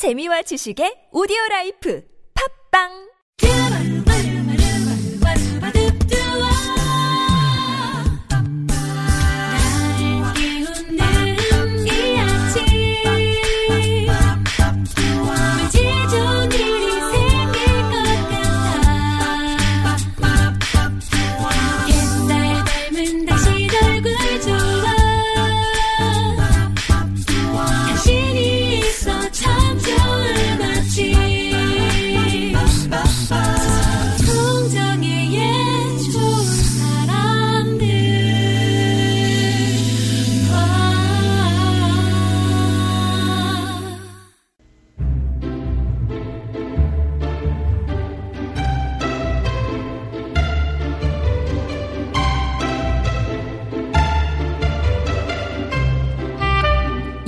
재미와 지식의 오디오 라이프. 팝빵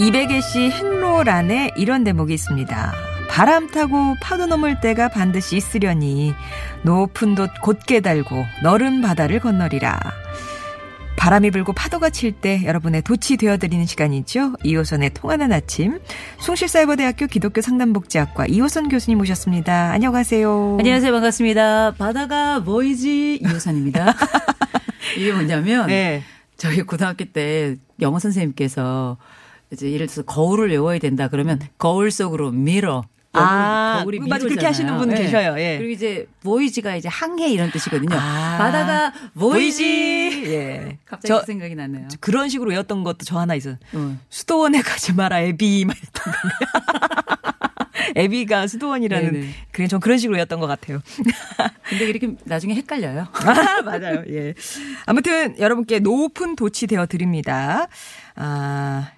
이백의 씨 행로란에 이런 대목이 있습니다. 바람 타고 파도 넘을 때가 반드시 있으려니 높은 돛 곧게 달고 너른 바다를 건너리라. 바람이 불고 파도가 칠 때 여러분의 돛이 되어드리는 시간이죠. 이호선의 통하는 아침. 숭실사이버대학교 기독교 상담복지학과 이호선 교수님 모셨습니다. 안녕하세요. 안녕하세요. 반갑습니다. 바다가 보이지 이호선입니다. 이게 뭐냐면 네. 저희 고등학교 때 영어 선생님께서 이제 예를 들어서 거울을 외워야 된다 그러면 거울 속으로 밀어. 아, 거울이 맞아. 그렇게. 하시는 분 계셔요. 예. 그리고 이제 보이지가 이제 항해 이런 뜻이거든요. 아. 바다가 보이지. 예. 갑자기 저- 그 생각이 났네요. 그런 식으로 외웠던 것도 저 하나 있어요. 어. 수도원에 가지 마라 애비 막 이랬던 거. 애비가 수도원이라는 네네. 그냥 전 그런 식으로 외웠던 것 같아요. 근데 이렇게 나중에 헷갈려요. 아, 맞아요. 예. 아무튼 여러분께 높은 돛이 되어 드립니다. 아,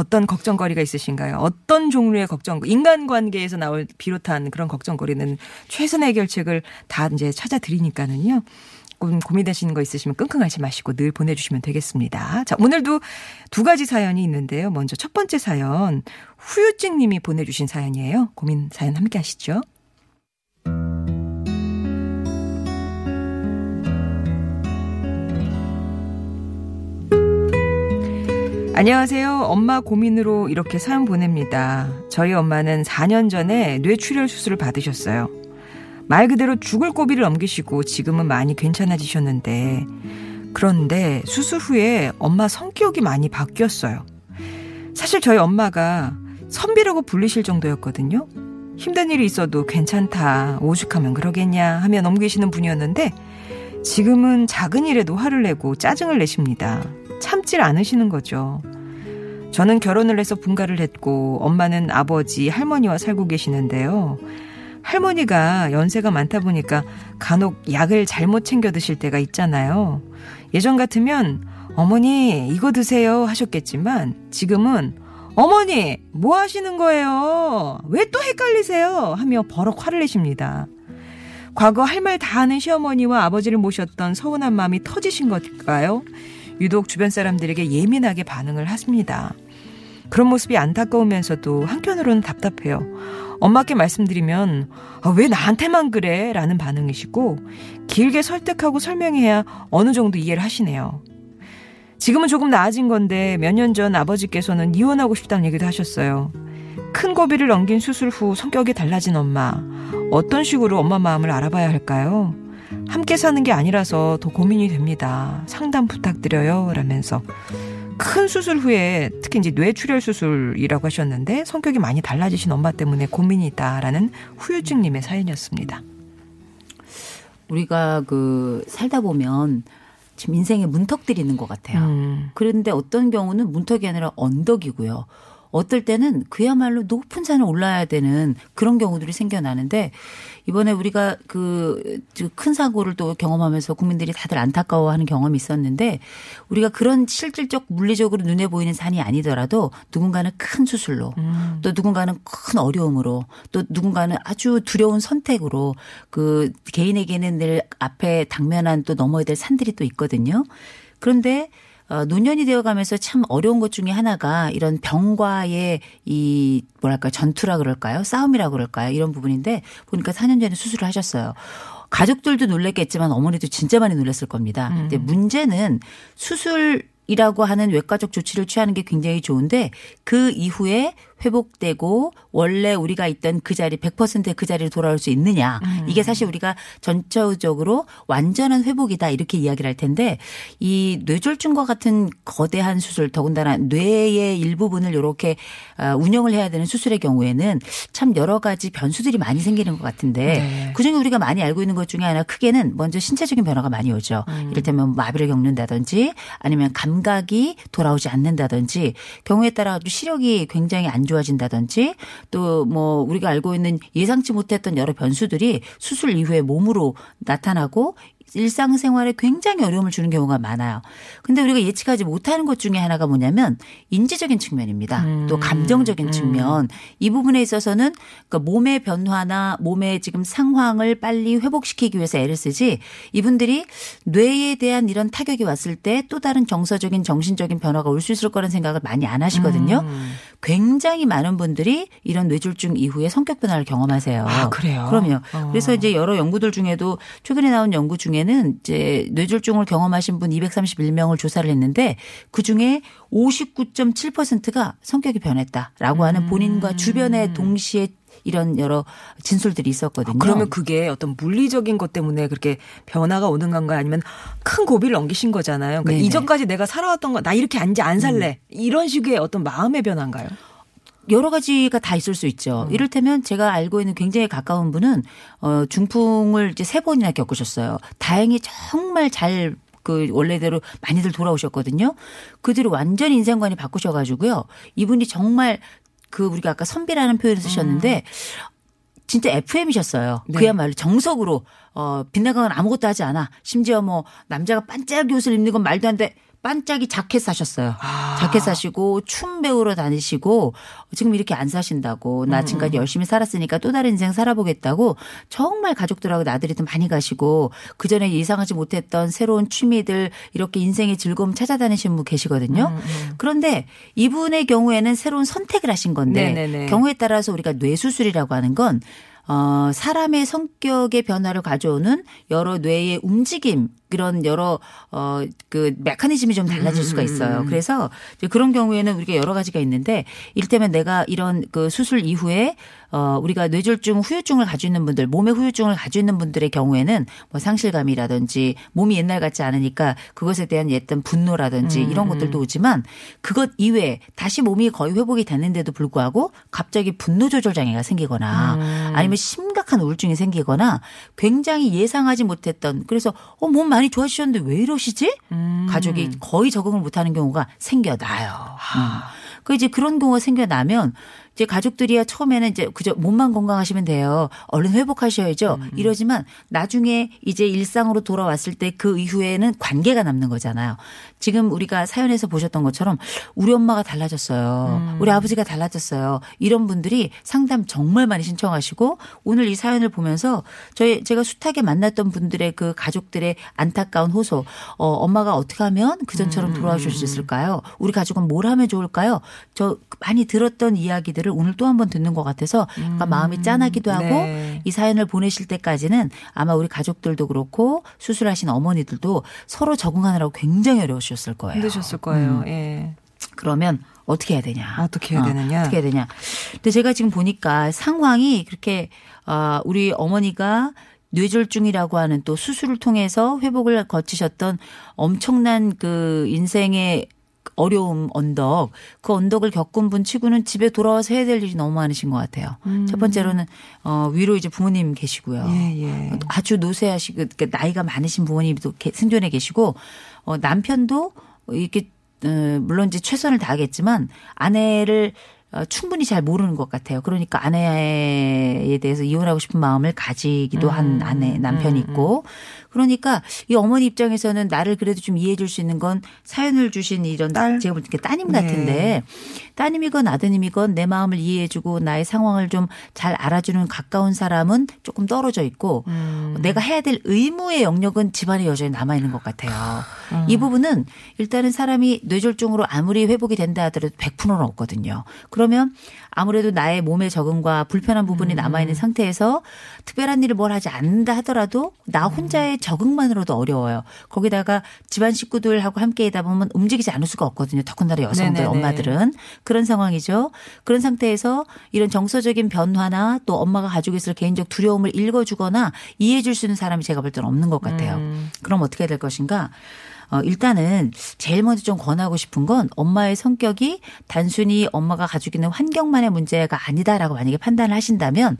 어떤 걱정거리가 있으신가요? 어떤 종류의 걱정, 인간관계에서 나올 비롯한 그런 걱정거리는 최선의 해결책을 다 이제 찾아 드리니까는요. 고- 고민되시는 거 있으시면 끙끙 앓지 마시고 늘 보내주시면 되겠습니다. 자, 오늘도 두 가지 사연이 있는데요. 먼저 첫 번째 사연, 후유증 님이 보내주신 사연이에요. 고민 사연 함께 하시죠. 안녕하세요. 엄마 고민으로 이렇게 사연 보냅니다. 저희 엄마는 4년 전에 뇌출혈 수술을 받으셨어요. 말 그대로 죽을 고비를 넘기시고 지금은 많이 괜찮아지셨는데 그런데 수술 후에 엄마 성격이 많이 바뀌었어요. 사실 저희 엄마가 선비라고 불리실 정도였거든요. 힘든 일이 있어도 괜찮다, 오죽하면 그러겠냐 하며 넘기시는 분이었는데 지금은 작은 일에도 화를 내고 짜증을 내십니다. 참질 않으시는 거죠. 저는 결혼을 해서 분가를 했고 엄마는 아버지, 할머니와 살고 계시는데요. 할머니가 연세가 많다 보니까 간혹 약을 잘못 챙겨 드실 때가 있잖아요. 예전 같으면 어머니 이거 드세요 하셨겠지만 지금은 어머니 뭐 하시는 거예요? 왜 또 헷갈리세요? 하며 버럭 화를 내십니다. 과거 할 말 다 하는 시어머니와 아버지를 모셨던 서운한 마음이 터지신 걸까요? 유독 주변 사람들에게 예민하게 반응을 하십니다. 그런 모습이 안타까우면서도 한편으로는 답답해요. 엄마께 말씀드리면 아, 왜 나한테만 그래? 라는 반응이시고 길게 설득하고 설명해야 어느 정도 이해를 하시네요. 지금은 조금 나아진 건데 몇 년 전 아버지께서는 이혼하고 싶다는 얘기도 하셨어요. 큰 고비를 넘긴 수술 후 성격이 달라진 엄마. 어떤 식으로 엄마 마음을 알아봐야 할까요? 함께 사는 게 아니라서 더 고민이 됩니다. 상담 부탁드려요. 라면서. 큰 수술 후에 특히 이제 뇌출혈 수술이라고 하셨는데 성격이 많이 달라지신 엄마 때문에 고민이 있다라는 후유증님의 사연이었습니다. 우리가 그 살다 보면 지금 인생에 문턱들이 있는 것 같아요. 음. 그런데 어떤 경우는 문턱이 아니라 언덕이고요. 어떨 때는 그야말로 높은 산을 올라야 되는 그런 경우들이 생겨나는데 이번에 우리가 그 큰 사고를 또 경험하면서 국민들이 다들 안타까워하는 경험이 있었는데 우리가 그런 실질적 물리적으로 눈에 보이는 산이 아니더라도 누군가는 큰 수술로 또 누군가는 큰 어려움으로 또 누군가는 아주 두려운 선택으로 그 개인에게는 늘 앞에 당면한 또 넘어야 될 산들이 또 있거든요. 그런데 어, 노년이 되어가면서 참 어려운 것 중에 하나가 이런 병과의 이 뭐랄까 전투라 그럴까요? 싸움이라 그럴까요? 이런 부분인데 보니까 4년 전에 수술을 하셨어요. 가족들도 놀랬겠지만 어머니도 진짜 많이 놀랐을 겁니다. 근데 문제는 수술 이라고 하는 외과적 조치를 취하는 게 굉장히 좋은데 그 이후에 회복되고 원래 우리가 있던 그 자리 100%의 그 자리로 돌아올 수 있느냐. 이게 사실 우리가 전체적으로 완전한 회복이다 이렇게 이야기를 할 텐데 이 뇌졸중과 같은 거대한 수술 더군다나 뇌의 일부분을 이렇게 어, 운영을 해야 되는 수술의 경우에는 참 여러 가지 변수들이 많이 생기는 것 같은데 네. 그중에 우리가 많이 알고 있는 것 중에 하나 크게는 먼저 신체적인 변화가 많이 오죠. 이를테면 마비를 겪는다든지 아니면 감각이 돌아오지 않는다든지 경우에 따라 아주 시력이 굉장히 안 좋아진다든지 또 뭐 우리가 알고 있는 예상치 못했던 여러 변수들이 수술 이후에 몸으로 나타나고 일상생활에 굉장히 어려움을 주는 경우가 많아요. 근데 우리가 예측하지 못하는 것 중에 하나가 뭐냐면 인지적인 측면입니다. 또 감정적인 측면. 이 부분에 있어서는 그러니까 몸의 변화나 몸의 지금 상황을 빨리 회복시키기 위해서 애를 쓰지 이분들이 뇌에 대한 이런 타격이 왔을 때 또 다른 정서적인 정신적인 변화가 올 수 있을 거라는 생각을 많이 안 하시거든요. 굉장히 많은 분들이 이런 뇌졸중 이후에 성격 변화를 경험하세요. 아, 그래요? 그럼요. 어. 그래서 이제 여러 연구들 중에도 최근에 나온 연구 중에는 이제 뇌졸중을 경험하신 분 231명을 조사를 했는데 그 중에 59.7%가 성격이 변했다라고 하는 음. 본인과 주변에 동시에 이런 여러 진술들이 있었거든요. 그러면 그게 어떤 물리적인 것 때문에 그렇게 변화가 오는 건가요? 아니면 큰 고비를 넘기신 거잖아요. 그러니까. 음. 이전까지 내가 살아왔던 거, 나 이렇게 앉아 안 살래. 이런 식의 어떤 마음의 변화인가요? 여러 가지가 다 있을 수 있죠. 음. 이를테면 제가 알고 있는 굉장히 가까운 분은 어 중풍을 이제 세 번이나 겪으셨어요. 다행히 정말 잘 그 원래대로 많이들 돌아오셨거든요. 그 뒤로 완전 인생관이 바꾸셔가지고요. 이분이 정말 그 우리가 아까 선비라는 표현을 쓰셨는데 진짜 FM이셨어요. 네. 그야말로 정석으로 어 빛나는 건 아무것도 하지 않아. 심지어 뭐 남자가 반짝이 옷을 입는 건 말도 안 돼. 반짝이 자켓 사셨어요. 아. 자켓 사시고 춤 배우러 다니시고 지금 이렇게 안 사신다고 나 지금까지 열심히 살았으니까 또 다른 인생 살아보겠다고 정말 가족들하고 나들이도 많이 가시고 그 전에 예상하지 못했던 새로운 취미들 이렇게 인생의 즐거움 찾아다니시는 분 계시거든요. 그런데 이분의 경우에는 새로운 선택을 하신 건데 네네네. 경우에 따라서 우리가 뇌수술이라고 하는 건 어, 사람의 성격의 변화를 가져오는 여러 뇌의 움직임, 그런 여러, 어, 그, 메커니즘이 좀 달라질 수가 있어요. 그래서 이제 그런 경우에는 우리가 여러 가지가 있는데, 이를테면 내가 이런 그 수술 이후에, 어, 우리가 뇌졸중, 후유증을 가지고 있는 분들, 몸의 후유증을 가지고 있는 분들의 경우에는 뭐 상실감이라든지 몸이 옛날 같지 않으니까 그것에 대한 어떤 분노라든지 이런 것들도 오지만 그것 이외에 다시 몸이 거의 회복이 됐는데도 불구하고 갑자기 분노 조절 장애가 생기거나 아니면 심각한 우울증이 생기거나 굉장히 예상하지 못했던 그래서 어, 몸 많이 좋아지셨는데 왜 이러시지? 가족이 거의 적응을 못하는 경우가 생겨나요. 음. 그 이제 그런 경우가 생겨나면 이제 가족들이야 처음에는 이제 그저 몸만 건강하시면 돼요. 얼른 회복하셔야죠. 이러지만 나중에 이제 일상으로 돌아왔을 때 그 이후에는 관계가 남는 거잖아요. 지금 우리가 사연에서 보셨던 것처럼 우리 엄마가 달라졌어요. 우리 아버지가 달라졌어요. 이런 분들이 상담 정말 많이 신청하시고 오늘 이 사연을 보면서 저희 제가 숱하게 만났던 분들의 그 가족들의 안타까운 호소. 어, 엄마가 어떻게 하면 그전처럼 돌아오실 수 있을까요? 우리 가족은 뭘 하면 좋을까요? 저 많이 들었던 이야기들을 오늘 또 한 번 듣는 것 같아서 그러니까 마음이 짠하기도 하고 네. 이 사연을 보내실 때까지는 아마 우리 가족들도 그렇고 수술하신 어머니들도 서로 적응하느라고 굉장히 어려우셨을 거예요. 힘드셨을 거예요. 예. 그러면 어떻게 해야 되냐? 어떻게 해야 되느냐? 어 떻게 해야 되냐? 근데 제가 지금 보니까 상황이 그렇게 아 우리 어머니가 뇌졸중이라고 하는 또 수술을 통해서 회복을 거치셨던 엄청난 그 인생의 어려움 언덕 그 언덕을 겪은 분 치고는 집에 돌아와서 해야 될 일이 너무 많으신 것 같아요. 첫 번째로는 어 위로 이제 부모님 계시고요. 예, 예. 아주 노쇠하시고 그러니까 나이가 많으신 부모님도 게- 생존해 계시고 어 남편도 이렇게 어, 물론 이제 최선을 다하겠지만 아내를 어, 충분히 잘 모르는 것 같아요. 그러니까 아내에 대해서 이혼하고 싶은 마음을 가지기도 음, 한 아내 남편이 있고 그러니까 이 어머니 입장에서는 나를 그래도 좀 이해해 줄 수 있는 건 사연을 주신 이런 딸? 제가 볼때 따님 네. 같은데 따님이건 아드님이건 내 마음을 이해해 주고 나의 상황을 좀 잘 알아주는 가까운 사람은 조금 떨어져 있고 음. 내가 해야 될 의무의 영역은 집안에 여전히 남아 있는 것 같아요. 이 음. 부분은 일단은 사람이 뇌졸중으로 아무리 회복이 된다 하더라도 100%는 없거든요. 그러면 아무래도 나의 몸의 적응과 불편한 음. 부분이 남아있는 상태에서 특별한 일을 뭘 하지 않는다 하더라도 나 음. 혼자의 적응만으로도 어려워요. 거기다가 집안 식구들하고 함께 있다 보면 움직이지 않을 수가 없거든요. 더군다나 여성들, 네네네. 엄마들은. 그런 상황이죠. 그런 상태에서 이런 정서적인 변화나 또 엄마가 가지고 있을 개인적 두려움을 읽어주거나 이해해줄 수 있는 사람이 제가 볼 때는 없는 것 같아요. 음. 그럼 어떻게 될 것인가? 어, 일단은 제일 먼저 좀 권하고 싶은 건 엄마의 성격이 단순히 엄마가 가지고 있는 환경만의 문제가 아니다라고 만약에 판단을 하신다면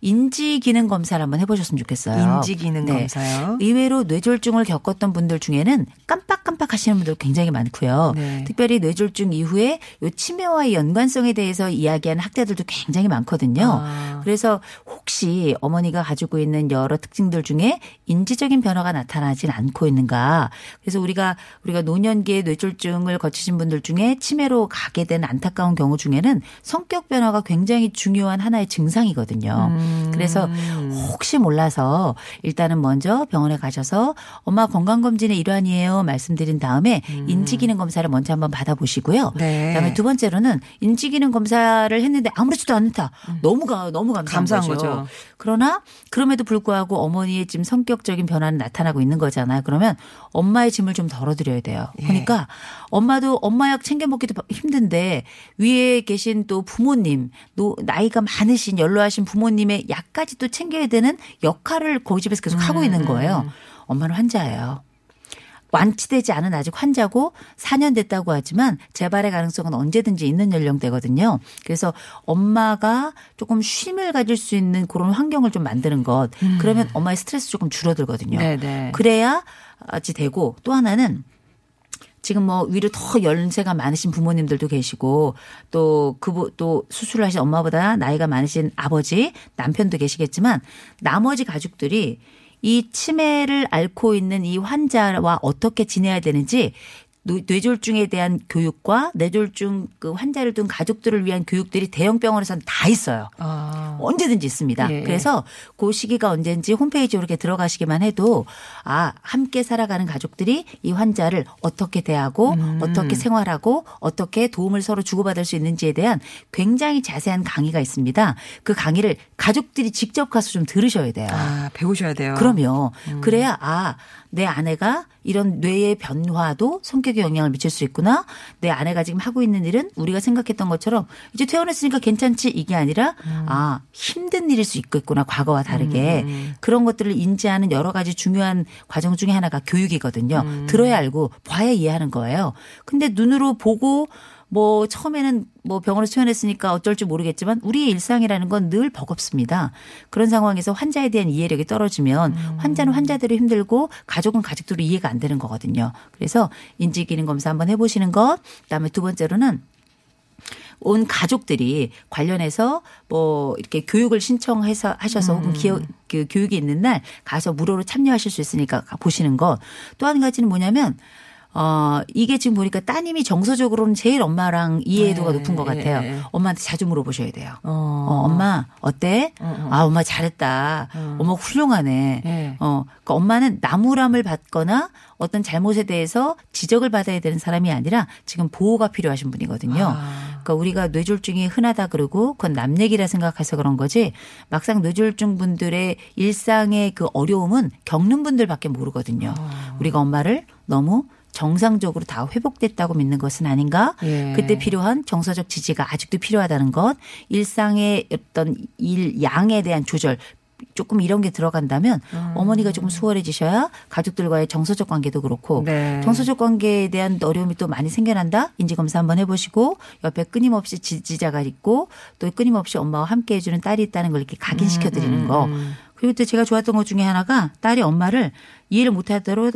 인지 기능 검사를 한번 해보셨으면 좋겠어요. 인지 기능 네. 검사요. 의외로 뇌졸중을 겪었던 분들 중에는 깜빡깜빡 하시는 분들 굉장히 많고요. 네. 특별히 뇌졸중 이후에 요 치매와의 연관성에 대해서 이야기하는 학자들도 굉장히 많거든요. 아. 그래서 혹시 어머니가 가지고 있는 여러 특징들 중에 인지적인 변화가 나타나진 않고 있는가. 그래서 우리가 우리가 노년기에 뇌졸중을 거치신 분들 중에 치매로 가게 된 안타까운 경우 중에는 성격 변화가 굉장히 중요한 하나의 증상이거든요. 음. 그래서 혹시 몰라서 일단은 먼저 병원에 가셔서 엄마 건강검진의 일환이에요 말씀드린 다음에 인지기능 검사를 먼저 한번 받아보시고요. 음. 네. 그다음에 두 번째로는 인지기능 검사를 했는데 아무렇지도 않다. 너무 가 너무 감사한, 음. 감사한 거죠. 거죠. 그러나 그럼에도 불구하고 어머니의 지금 성격적인 변화는 나타나고 있는 거잖아요. 그러면 엄마의 짐을 좀 덜어드려야 돼요. 예. 그러니까 엄마도 엄마 약 챙겨 먹기도 힘든데 위에 계신 또 부모님, 또 나이가 많으신 연로하신 부모님의 약까지 또 챙겨야 되는 역할을 거기 집에서 계속 하고 있는 거예요. 엄마는 환자예요. 완치되지 않은 아직 환자고 4년 됐다고 하지만 재발의 가능성은 언제든지 있는 연령대거든요. 그래서 엄마가 조금 쉼을 가질 수 있는 그런 환경을 좀 만드는 것. 그러면 엄마의 스트레스 조금 줄어들거든요. 네네. 그래야지 되고 또 하나는 지금 뭐 위로 더 연세가 많으신 부모님들도 계시고 또 그부 또 수술을 하신 엄마보다 나이가 많으신 아버지 남편도 계시겠지만 나머지 가족들이 이 치매를 앓고 있는 이 환자와 어떻게 지내야 되는지 뇌- 뇌졸중에 대한 교육과 뇌졸중 그 환자를 둔 가족들을 위한 교육들이 대형 병원에서는 다 있어요. 아. 언제든지 있습니다. 예. 그래서 그 시기가 언제인지 홈페이지로 이렇게 들어가시기만 해도 아 함께 살아가는 가족들이 이 환자를 어떻게 대하고 음. 어떻게 생활하고 어떻게 도움을 서로 주고받을 수 있는지에 대한 굉장히 자세한 강의가 있습니다. 그 강의를 가족들이 직접 가서 좀 들으셔야 돼요. 아, 배우셔야 돼요. 그럼요. 그래야 아, 내 아내가 이런 뇌의 변화도 성격 에 영향을 미칠 수 있구나. 내 아내가 지금 하고 있는 일은 우리가 생각했던 것처럼 이제 퇴원했으니까 괜찮지 이게 아니라 아, 힘든 일일 수 있겠구나. 과거와 다르게. 그런 것들을 인지하는 여러 가지 중요한 과정 중에 하나가 교육이거든요. 들어야 알고 봐야 이해하는 거예요. 근데 눈으로 보고 뭐 처음에는 뭐 병원에서 퇴원했으니까 어쩔 줄 모르겠지만 우리의 일상이라는 건 늘 버겁습니다. 그런 상황에서 환자에 대한 이해력이 떨어지면 환자는 환자대로 힘들고 가족은 가족대로 이해가 안 되는 거거든요. 그래서 인지 기능 검사 한번 해보시는 것. 그다음에 두 번째로는 온 가족들이 관련해서 뭐 이렇게 교육을 신청해서 하셔서 혹은 기업 그 교육이 있는 날 가서 무료로 참여하실 수 있으니까 가- 보시는 것. 또 한 가지는 뭐냐면 어, 이게 지금 보니까 따님이 정서적으로는 제일 엄마랑 이해도가 네, 높은 것 같아요. 예, 예. 엄마한테 자주 물어보셔야 돼요. 어. 어, 엄마 어때? 어. 아 엄마 잘했다. 엄마 훌륭하네. 네. 어, 그러니까 엄마는 나무람을 받거나 어떤 잘못에 대해서 지적을 받아야 되는 사람이 아니라 지금 보호가 필요하신 분이거든요. 아. 그러니까 우리가 뇌졸중이 흔하다 그러고 그건 남 얘기라 생각해서 그런 거지 막상 뇌졸중 분들의 일상의 그 어려움은 겪는 분들밖에 모르거든요. 아. 우리가 엄마를 너무 정상적으로 다 회복됐다고 믿는 것은 아닌가? 예. 그때 필요한 정서적 지지가 아직도 필요하다는 것, 일상의 어떤 일 양에 대한 조절 조금 이런 게 들어간다면 음. 어머니가 조금 수월해지셔야 가족들과의 정서적 관계도 그렇고 네. 정서적 관계에 대한 어려움이 또 많이 생겨난다. 인지 검사 한번 해보시고 옆에 끊임없이 지지자가 있고 또 끊임없이 엄마와 함께 해주는 딸이 있다는 걸 이렇게 각인시켜 드리는 거. 그리고 또 제가 좋았던 것 중에 하나가 딸이 엄마를 이해를 못하더라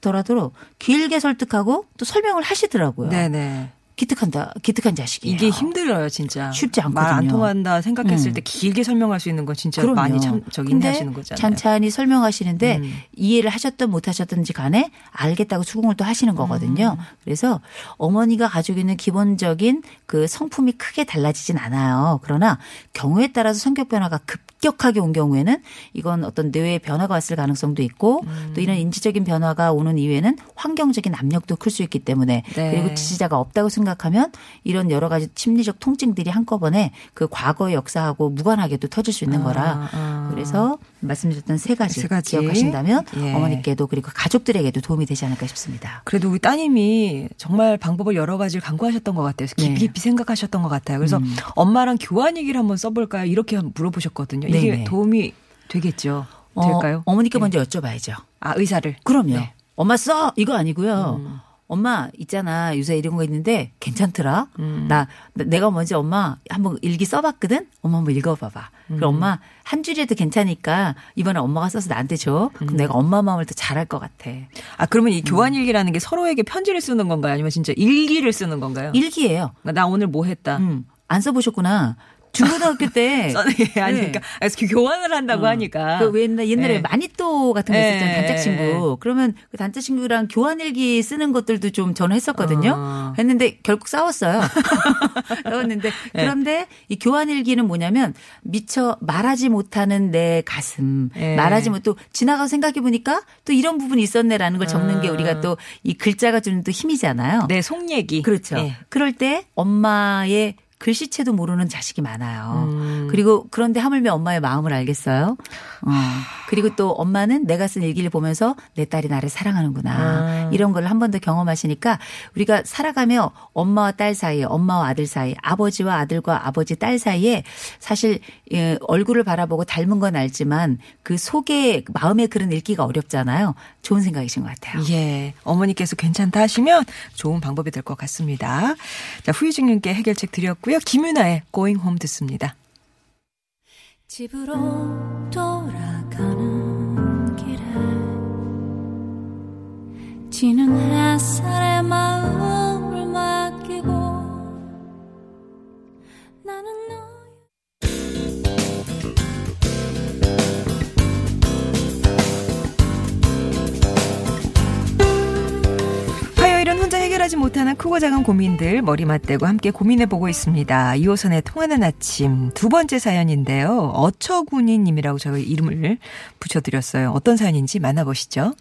도 더라도 길게 설득하고 또 설명을 하시더라고요. 네네. 기특한다, 기특한 자식이에요. 이게 힘들어요, 진짜. 쉽지 말안 않거든요. 통한다 생각했을 음. 때 길게 설명할 수 있는 건 진짜 그럼요. 많이 참 저기 인내하시는 거잖아요. 찬찬히 설명하시는데 음. 이해를 하셨든 못 하셨든지 간에 알겠다고 수긍을 또 하시는 거거든요. 음. 그래서 어머니가 가지고 있는 기본적인 그 성품이 크게 달라지진 않아요. 그러나 경우에 따라서 성격 변화가 급격하게 온 경우에는 이건 어떤 뇌의 변화가 왔을 가능성도 있고 음. 또 이런 인지적인 변화가 오는 이후에는 환경적인 압력도 클 수 있기 때문에 네. 그리고 지지자가 없다고 생각 생각하면 이런 여러 가지 심리적 통증들이 한꺼번에 그 과거의 역사하고 무관하게도 터질 수 있는 거라. 아. 그래서 말씀드렸던 세 가지, 세 가지. 기억하신다면 예. 어머니께도 그리고 가족들에게도 도움이 되지 않을까 싶습니다. 그래도 우리 따님이 정말 방법을 여러 가지를 강구하셨던 것 같아요. 깊이 네. 깊이 생각하셨던 것 같아요. 그래서 음. 엄마랑 교환 얘기를 한번 써볼까요? 이렇게 물어보셨거든요. 이게 네네. 도움이 되겠죠? 어, 될까요? 어 머니께 예. 먼저 여쭤봐야죠. 아 의사를. 그럼요. 네. 엄마 써 이거 아니고요. 음. 엄마 있잖아 요새 이런 거 있는데 괜찮더라. 음. 나 나- 내가 먼저 엄마 한번 일기 써봤거든. 엄마 한번 읽어봐봐. 음. 그럼 엄마 한 줄이라도 괜찮으니까 이번에 엄마가 써서 나한테 줘. 음. 그럼 내가 엄마 마음을 더 잘할 것 같아. 아 그러면 이 교환 일기라는 게 서로에게 편지를 쓰는 건가요? 아니면 진짜 일기를 쓰는 건가요? 일기예요. 나 오늘 뭐 했다. 음. 안 써보셨구나. 중고등학교 때 써는 게 아니니까 그래서 교환을 한다고 하니까. 그 옛날 옛날에 네. 마니또 같은 거 네. 있었잖아요. 단짝 친구. 그러면 그 단짝 친구랑 교환일기 쓰는 것들도 좀 저는 했었거든요. 어. 했는데 결국 싸웠어요. 싸웠는데 네. 그런데 이 교환일기는 뭐냐면 미처 말하지 못하는 내 가슴, 네. 말하지 못 또 지나가서 생각해 보니까 또 이런 부분이 있었네라는 걸 적는 게 아. 우리가 또 이 글자가 주는 또 힘이잖아요. 내속 얘기. 그렇죠. 예. 그럴 때 엄마의 글씨체도 모르는 자식이 많아요. 음. 그리고 그런데 하물며 엄마의 마음을 알겠어요. 어. 그리고 또 엄마는 내가 쓴 일기를 보면서 내 딸이 나를 사랑하는구나. 아. 이런 걸 한 번 더 경험하시니까 우리가 살아가며 엄마와 딸 사이에 엄마와 아들 사이 아버지와 아들과 아버지 딸 사이에 사실 예, 얼굴을 바라보고 닮은 건 알지만 그 속에 마음에 그런 읽기가 어렵잖아요. 좋은 생각이신 것 같아요. 예. 어머니께서 괜찮다 하시면 좋은 방법이 될 것 같습니다. 자, 후유증님께 해결책 드렸고요. 김윤아의 Going Home 듣습니다. 집으로 돌아가는 길에 지는 햇살에 마음을 맡기고 나는 해결하지 못하는 크고 작은 고민들 머리 맞대고 함께 고민해보고 있습니다. 이호선의 통하는 아침 두 번째 사연인데요. 어처구니님이라고 저희 이름을 붙여드렸어요. 어떤 사연인지 만나보시죠.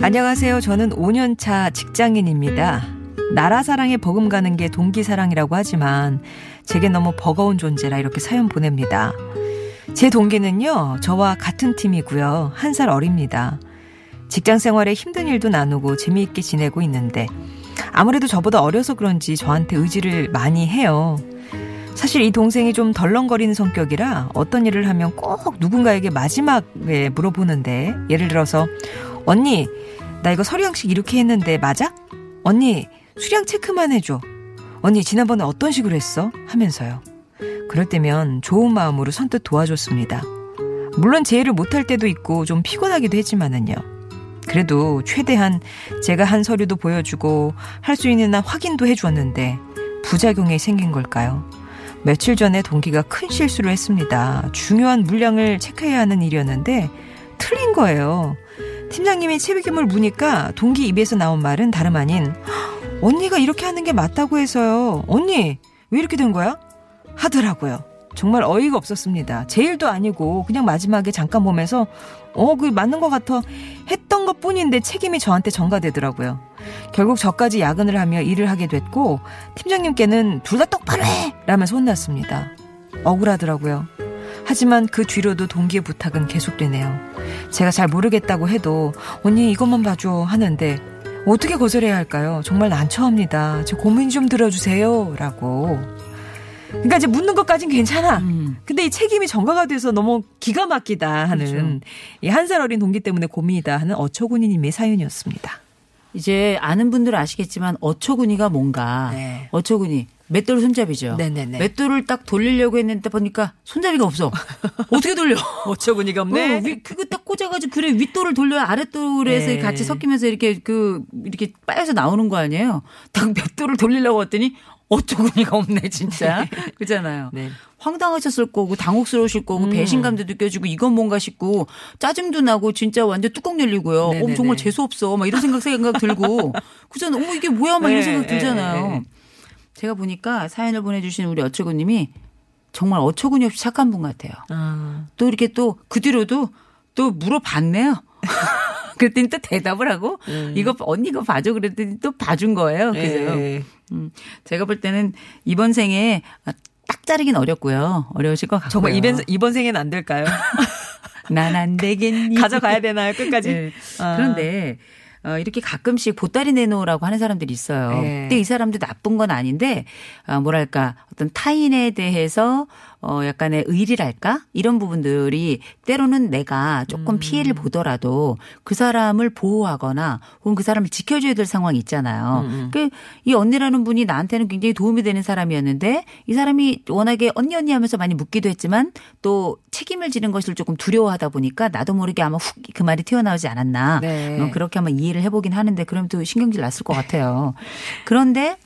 안녕하세요. 저는 5년차 직장인입니다. 나라 사랑에 버금가는 게 동기 사랑이라고 하지만 제게 너무 버거운 존재라 이렇게 사연 보냅니다. 제 동기는요, 저와 같은 팀이고요. 한 살 어립니다. 직장 생활에 힘든 일도 나누고 재미있게 지내고 있는데 아무래도 저보다 어려서 그런지 저한테 의지를 많이 해요. 사실 이 동생이 좀 덜렁거리는 성격이라 어떤 일을 하면 꼭 누군가에게 마지막에 물어보는데 예를 들어서 언니 나 이거 서류형식 이렇게 했는데 맞아? 언니 수량 체크만 해줘. 언니 지난번에 어떤 식으로 했어? 하면서요. 그럴 때면 좋은 마음으로 선뜻 도와줬습니다. 물론 제 일을 못할 때도 있고 좀 피곤하기도 했지만은요. 그래도 최대한 제가 한 서류도 보여주고 할 수 있는 한 확인도 해주었는데 부작용이 생긴 걸까요? 며칠 전에 동기가 큰 실수를 했습니다. 중요한 물량을 체크해야 하는 일이었는데 틀린 거예요. 팀장님이 체비겸을 무니까 동기 입에서 나온 말은 다름 아닌 언니가 이렇게 하는 게 맞다고 해서요. 언니 왜 이렇게 된 거야? 하더라고요. 정말 어이가 없었습니다. 제 일도 아니고 그냥 마지막에 잠깐 보면서 어, 그 맞는 것 같아 했던 것 뿐인데 책임이 저한테 전가되더라고요. 결국 저까지 야근을 하며 일을 하게 됐고 팀장님께는 둘 다 똑바로 해! 라면서 혼났습니다. 억울하더라고요. 하지만 그 뒤로도 동기의 부탁은 계속되네요. 제가 잘 모르겠다고 해도 언니 이것만 봐줘 하는데 어떻게 거절해야 할까요? 정말 난처합니다. 제 고민 좀 들어주세요. 라고. 그러니까 이제 묻는 것까진 괜찮아. 음. 근데 이 책임이 전가가 돼서 너무 기가 막히다 하는 이한살 어린 동기 때문에 고민이다 하는 어처구니님의 사연이었습니다. 이제 아는 분들은 아시겠지만 어처구니가 뭔가 네. 어처구니 맷돌 손잡이죠. 네네네. 맷돌을 딱 돌리려고 했는데 보니까 손잡이가 없어. 어떻게 돌려? 어처구니가 어, 위, 그거 딱 꽂아가지고 그래 윗돌을 돌려야 아랫돌에서 네. 같이 섞이면서 이렇게 그 이렇게 빠여서 나오는 거 아니에요? 딱 맷돌을 돌리려고 했더니 어처구니가 없네 진짜 그잖아요. 네. 황당하셨을 거고 당혹스러우실 거고 음. 배신감도 느껴지고 이건 뭔가 싶고 짜증도 나고 진짜 완전 뚜껑 열리고요. 네네네. 어 정말 재수 없어. 막 이런 생각 생각 들고 그잖아. 어머 이게 뭐야 막 이런 네, 생각 네, 들잖아요. 네. 제가 보니까 사연을 보내주신 우리 어처구님이 정말 어처구니 없이 착한 분 같아요. 아, 또 이렇게 또 그 뒤로도 또 물어봤네요. 그랬더니 또 대답을 하고 이거 언니 이거 봐줘 그랬더니 또 봐준 거예요. 그래서 예. 음, 제가 볼 때는 이번 생에 딱 자르긴 어렵고요. 어려우실 것 같고요. 정말 이번, 이번 생엔 안 될까요? 난 안 되겠니? 가져가야 되나요, 끝까지? 네. 아. 그런데 어, 이렇게 가끔씩 보따리 내놓으라고 하는 사람들이 있어요. 네. 근데 이 사람도 나쁜 건 아닌데, 어, 뭐랄까, 어떤 타인에 대해서 어, 약간의 의리랄까? 이런 부분들이 때로는 내가 조금 음. 피해를 보더라도 그 사람을 보호하거나 혹은 그 사람을 지켜줘야 될 상황이 있잖아요. 음, 그이 언니라는 분이 나한테는 굉장히 도움이 되는 사람이었는데 이 사람이 워낙에 언니 언니 하면서 많이 묻기도 했지만 또 책임을 지는 것을 조금 두려워하다 보니까 나도 모르게 아마 훅 그 말이 튀어나오지 않았나. 네. 어, 그렇게 한번 이해를 해보긴 하는데 그럼 또 신경질 났을 것 같아요. 그런데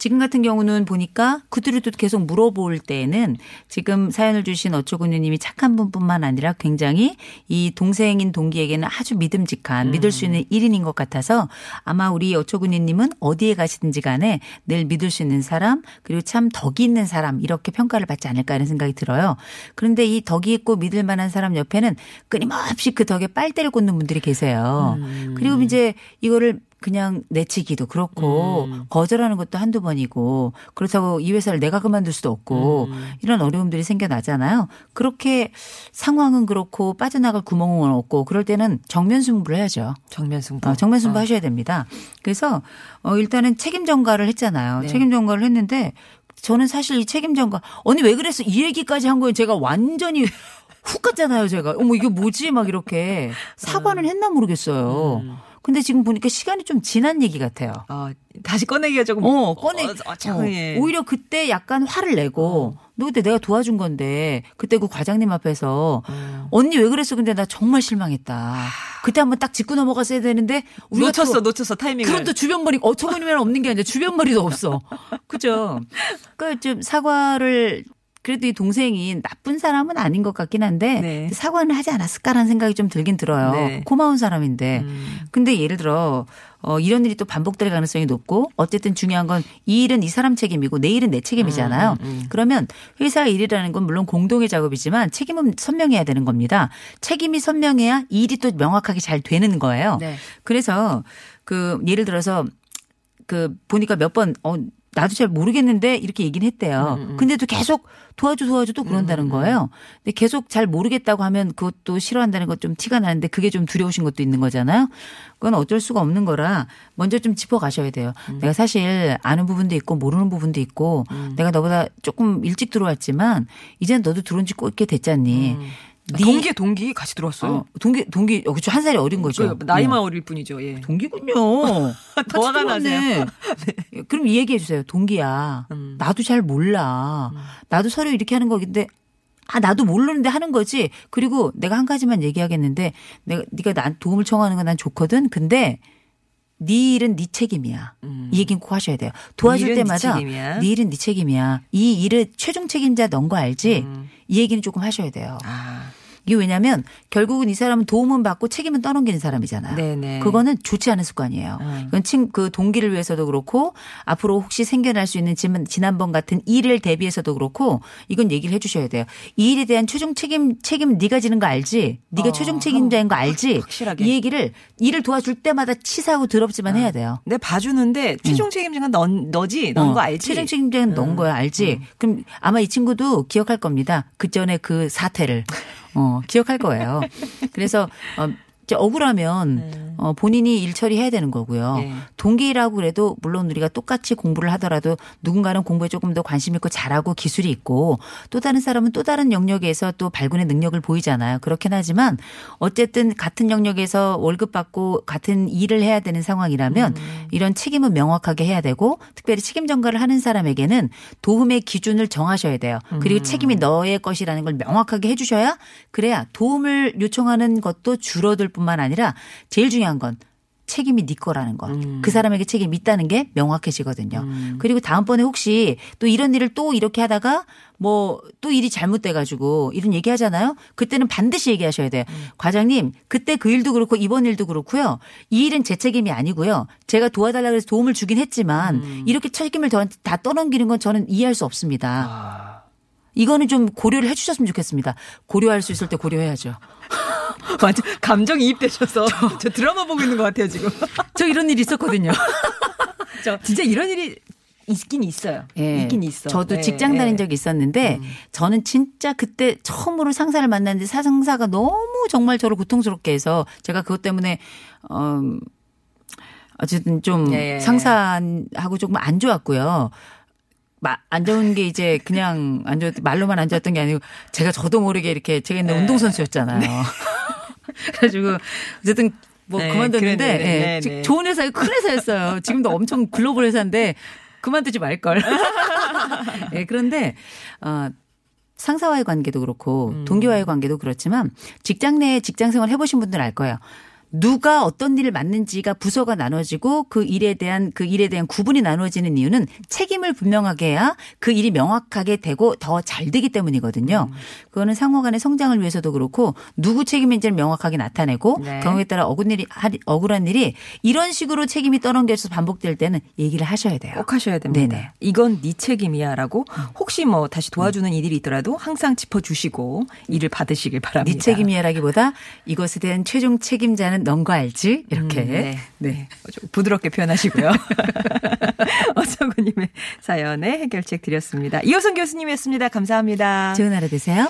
지금 같은 경우는 보니까 그들을 또 계속 물어볼 때에는 지금 사연을 주신 어초군유님이 착한 분뿐만 아니라 굉장히 이 동생인 동기에게는 아주 믿음직한 믿을 수 있는 1인인 것 같아서 아마 우리 어초군유님은 어디에 가시든지 간에 늘 믿을 수 있는 사람 그리고 참 덕이 있는 사람 이렇게 평가를 받지 않을까 하는 생각이 들어요. 그런데 이 덕이 있고 믿을 만한 사람 옆에는 끊임없이 그 덕에 빨대를 꽂는 분들이 계세요. 그리고 이제 이거를 그냥 내치기도 그렇고 거절하는 것도 한두 번이고 그렇다고 이 회사를 내가 그만둘 수도 없고 이런 어려움들이 생겨나잖아요. 그렇게 상황은 그렇고 빠져나갈 구멍은 없고 그럴 때는 정면 승부를 해야죠. 정면 승부. 어, 정면 승부 하셔야 됩니다. 그래서 어, 일단은 책임 전가를 했잖아요. 네. 책임 전가를 했는데 저는 사실 이 책임 전가 언니 왜 그랬어 이 얘기까지 한 거예요. 제가 완전히 훅 갔잖아요. 제가 어머 이게 뭐지 막 이렇게 사과는 했나 모르겠어요. 근데 지금 보니까 시간이 좀 지난 얘기 같아요. 어, 다시 꺼내기가 조금. 어, 꺼내. 어, 어, 참, 어, 예. 오히려 그때 약간 화를 내고, 너 그때 내가 도와준 건데, 그때 그 과장님 앞에서, 음. 언니 왜 그랬어? 근데 나 정말 실망했다. 그때 한번 딱 짚고 넘어갔어야 되는데, 우리가 놓쳤어, 또 놓쳤어, 타이밍을. 그럼 또 주변 머리 어처구니면 없는 게 아니라 주변 머리도 없어. 그죠? 그러니까 좀 사과를 그래도 이 동생이 나쁜 사람은 아닌 것 같긴 한데 네. 사과는 하지 않았을까라는 생각이 좀 들긴 들어요. 네. 고마운 사람인데. 음. 근데 예를 들어 어 이런 일이 또 반복될 가능성이 높고 어쨌든 중요한 건 이 일은 이 사람 책임이고 내 일은 내 책임이잖아요. 음, 그러면 회사 일이라는 건 물론 공동의 작업이지만 책임은 선명해야 되는 겁니다. 책임이 선명해야 이 일이 또 명확하게 잘 되는 거예요. 네. 그래서 그 예를 들어서 그 보니까 몇 번 어 나도 잘 모르겠는데 이렇게 얘기는 했대요. 근데도 계속 도와줘 도와줘 또 그런다는 거예요. 근데 계속 잘 모르겠다고 하면 그것도 싫어한다는 것 좀 티가 나는데 그게 좀 두려우신 것도 있는 거잖아요. 그건 어쩔 수가 없는 거라 먼저 좀 짚어 가셔야 돼요. 내가 사실 아는 부분도 있고 모르는 부분도 있고 내가 너보다 조금 일찍 들어왔지만 이젠 너도 들어온 지 꽤 됐잖니. 네- 동기, 동기 같이 들어왔어요. 어, 동기 동기 어, 그쵸 한 살이 어린 거죠. 그 나이만 네. 어릴 뿐이죠. 예. 동기군요. 더 화가 나세요. 네. 그럼 이 얘기해 주세요. 동기야. 음. 나도 잘 몰라. 나도 서로 이렇게 하는 거긴데 아 나도 모르는데 하는 거지. 그리고 내가 한 가지만 얘기하겠는데 내가 네가 난 도움을 청하는 건 난 좋거든. 근데 네 일은 네 책임이야. 이 얘기는 꼭 하셔야 돼요. 도와줄 네네 때마다 책임이야. 네 일은 네 책임이야. 이 일을 최종 책임자 넌 거 알지? 음. 이 얘기는 조금 하셔야 돼요. 아, 이게 왜냐면 결국은 이 사람은 도움은 받고 책임은 떠넘기는 사람이잖아요. 네네. 그거는 좋지 않은 습관이에요. 음. 이건 친, 그 동기를 위해서도 그렇고 앞으로 혹시 생겨날 수 있는 지난- 지난번 같은 일을 대비해서도 그렇고 이건 얘기를 해 주셔야 돼요. 이 일에 대한 최종 책임 책임 네가 지는 거 알지? 네가 어, 최종 책임자인 거 알지? 확실하게. 이 얘기를 일을 도와줄 때마다 치사하고 더럽지만 해야 돼요. 내 봐주는데 최종 책임자가 넌, 너지? 넌 어, 거 알지? 최종 책임자는 넌 거야, 알지? 그럼 아마 이 친구도 기억할 겁니다. 그 전에 그 사태를. 어, 기억할 거예요. 그래서, 어, 억울하면 어, 본인이 일 처리해야 되는 거고요. 네. 동기라고 그래도 물론 우리가 똑같이 공부를 하더라도 누군가는 공부에 조금 더 관심 있고 잘하고 기술이 있고 또 다른 사람은 또 다른 영역에서 또 발군의 능력을 보이잖아요. 그렇긴 하지만 어쨌든 같은 영역에서 월급 받고 같은 일을 해야 되는 상황이라면 이런 책임은 명확하게 해야 되고 특별히 책임 전가를 하는 사람에게는 도움의 기준을 정하셔야 돼요. 그리고 책임이 너의 것이라는 걸 명확하게 해주셔야 그래야 도움을 요청하는 것도 줄어들 뿐만 아니라 제일 중요한 건 책임이 네 거라는 것. 그 사람에게 책임이 있다는 게 명확해지거든요. 그리고 다음번에 혹시 또 이런 일을 또 이렇게 하다가 뭐 또 일이 잘못돼 가지고 이런 얘기 하잖아요. 그때는 반드시 얘기하셔야 돼요. 과장님, 그때 그 일도 그렇고 이번 일도 그렇고요. 이 일은 제 책임이 아니고요. 제가 도와달라고 해서 도움을 주긴 했지만 이렇게 책임을 저한테 다 떠넘기는 건 저는 이해할 수 없습니다. 이거는 좀 고려를 해 주셨으면 좋겠습니다. 고려할 수 있을 때 고려해야죠. 완전 감정이입되셔서 저, 드라마 보고 있는 것 같아요 지금. 저 이런 일 있었거든요. 저 진짜 이런 일이 있긴 있어요. 예. 있긴 있어. 저도 네, 직장 다닌 네. 적이 있었는데 저는 진짜 그때 처음으로 상사를 만났는데 사상사가 너무 정말 저를 고통스럽게 해서 제가 그것 때문에 어 어쨌든 좀 예, 예. 상사하고 조금 안 좋았고요. 마, 안 좋은 게 이제 그냥 안 좋았, 말로만 안 좋았던 게 아니고 제가 저도 모르게 이렇게 제가 옛날 운동선수였잖아요. 그래가지고 어쨌든 뭐 네, 그만뒀는데 네, 예, 네, 지- 네. 좋은 회사에 큰 회사였어요. 지금도 엄청 글로벌 회사인데 그만두지 말걸. 예, 그런데 어 상사와의 관계도 그렇고 음. 동기와의 관계도 그렇지만 직장 내에 직장 생활 해보신 분들 알 거예요. 누가 어떤 일을 맡는지가 부서가 나눠지고 그 일에 대한 그 일에 대한 구분이 나눠지는 이유는 책임을 분명하게 해야 그 일이 명확하게 되고 더 잘 되기 때문이거든요. 음. 그거는 상호 간의 성장을 위해서도 그렇고 누구 책임인지를 명확하게 나타내고 네. 경우에 따라 억울한 일이 억울한 일이 이런 식으로 책임이 떠넘겨져서 반복될 때는 얘기를 하셔야 돼요. 꼭 하셔야 됩니다. 네네. 이건 네 책임이야라고 혹시 뭐 다시 도와주는 일이 있더라도 항상 짚어 주시고 일을 받으시길 바랍니다. 네 책임이야라기보다 이것에 대한 최종 책임자는 넌거 알지? 이렇게. 음, 네. 네. 좀 부드럽게 표현하시고요. 어서구님의 사연에 해결책 드렸습니다. 이호선 교수님이었습니다. 감사합니다. 좋은 하루 되세요.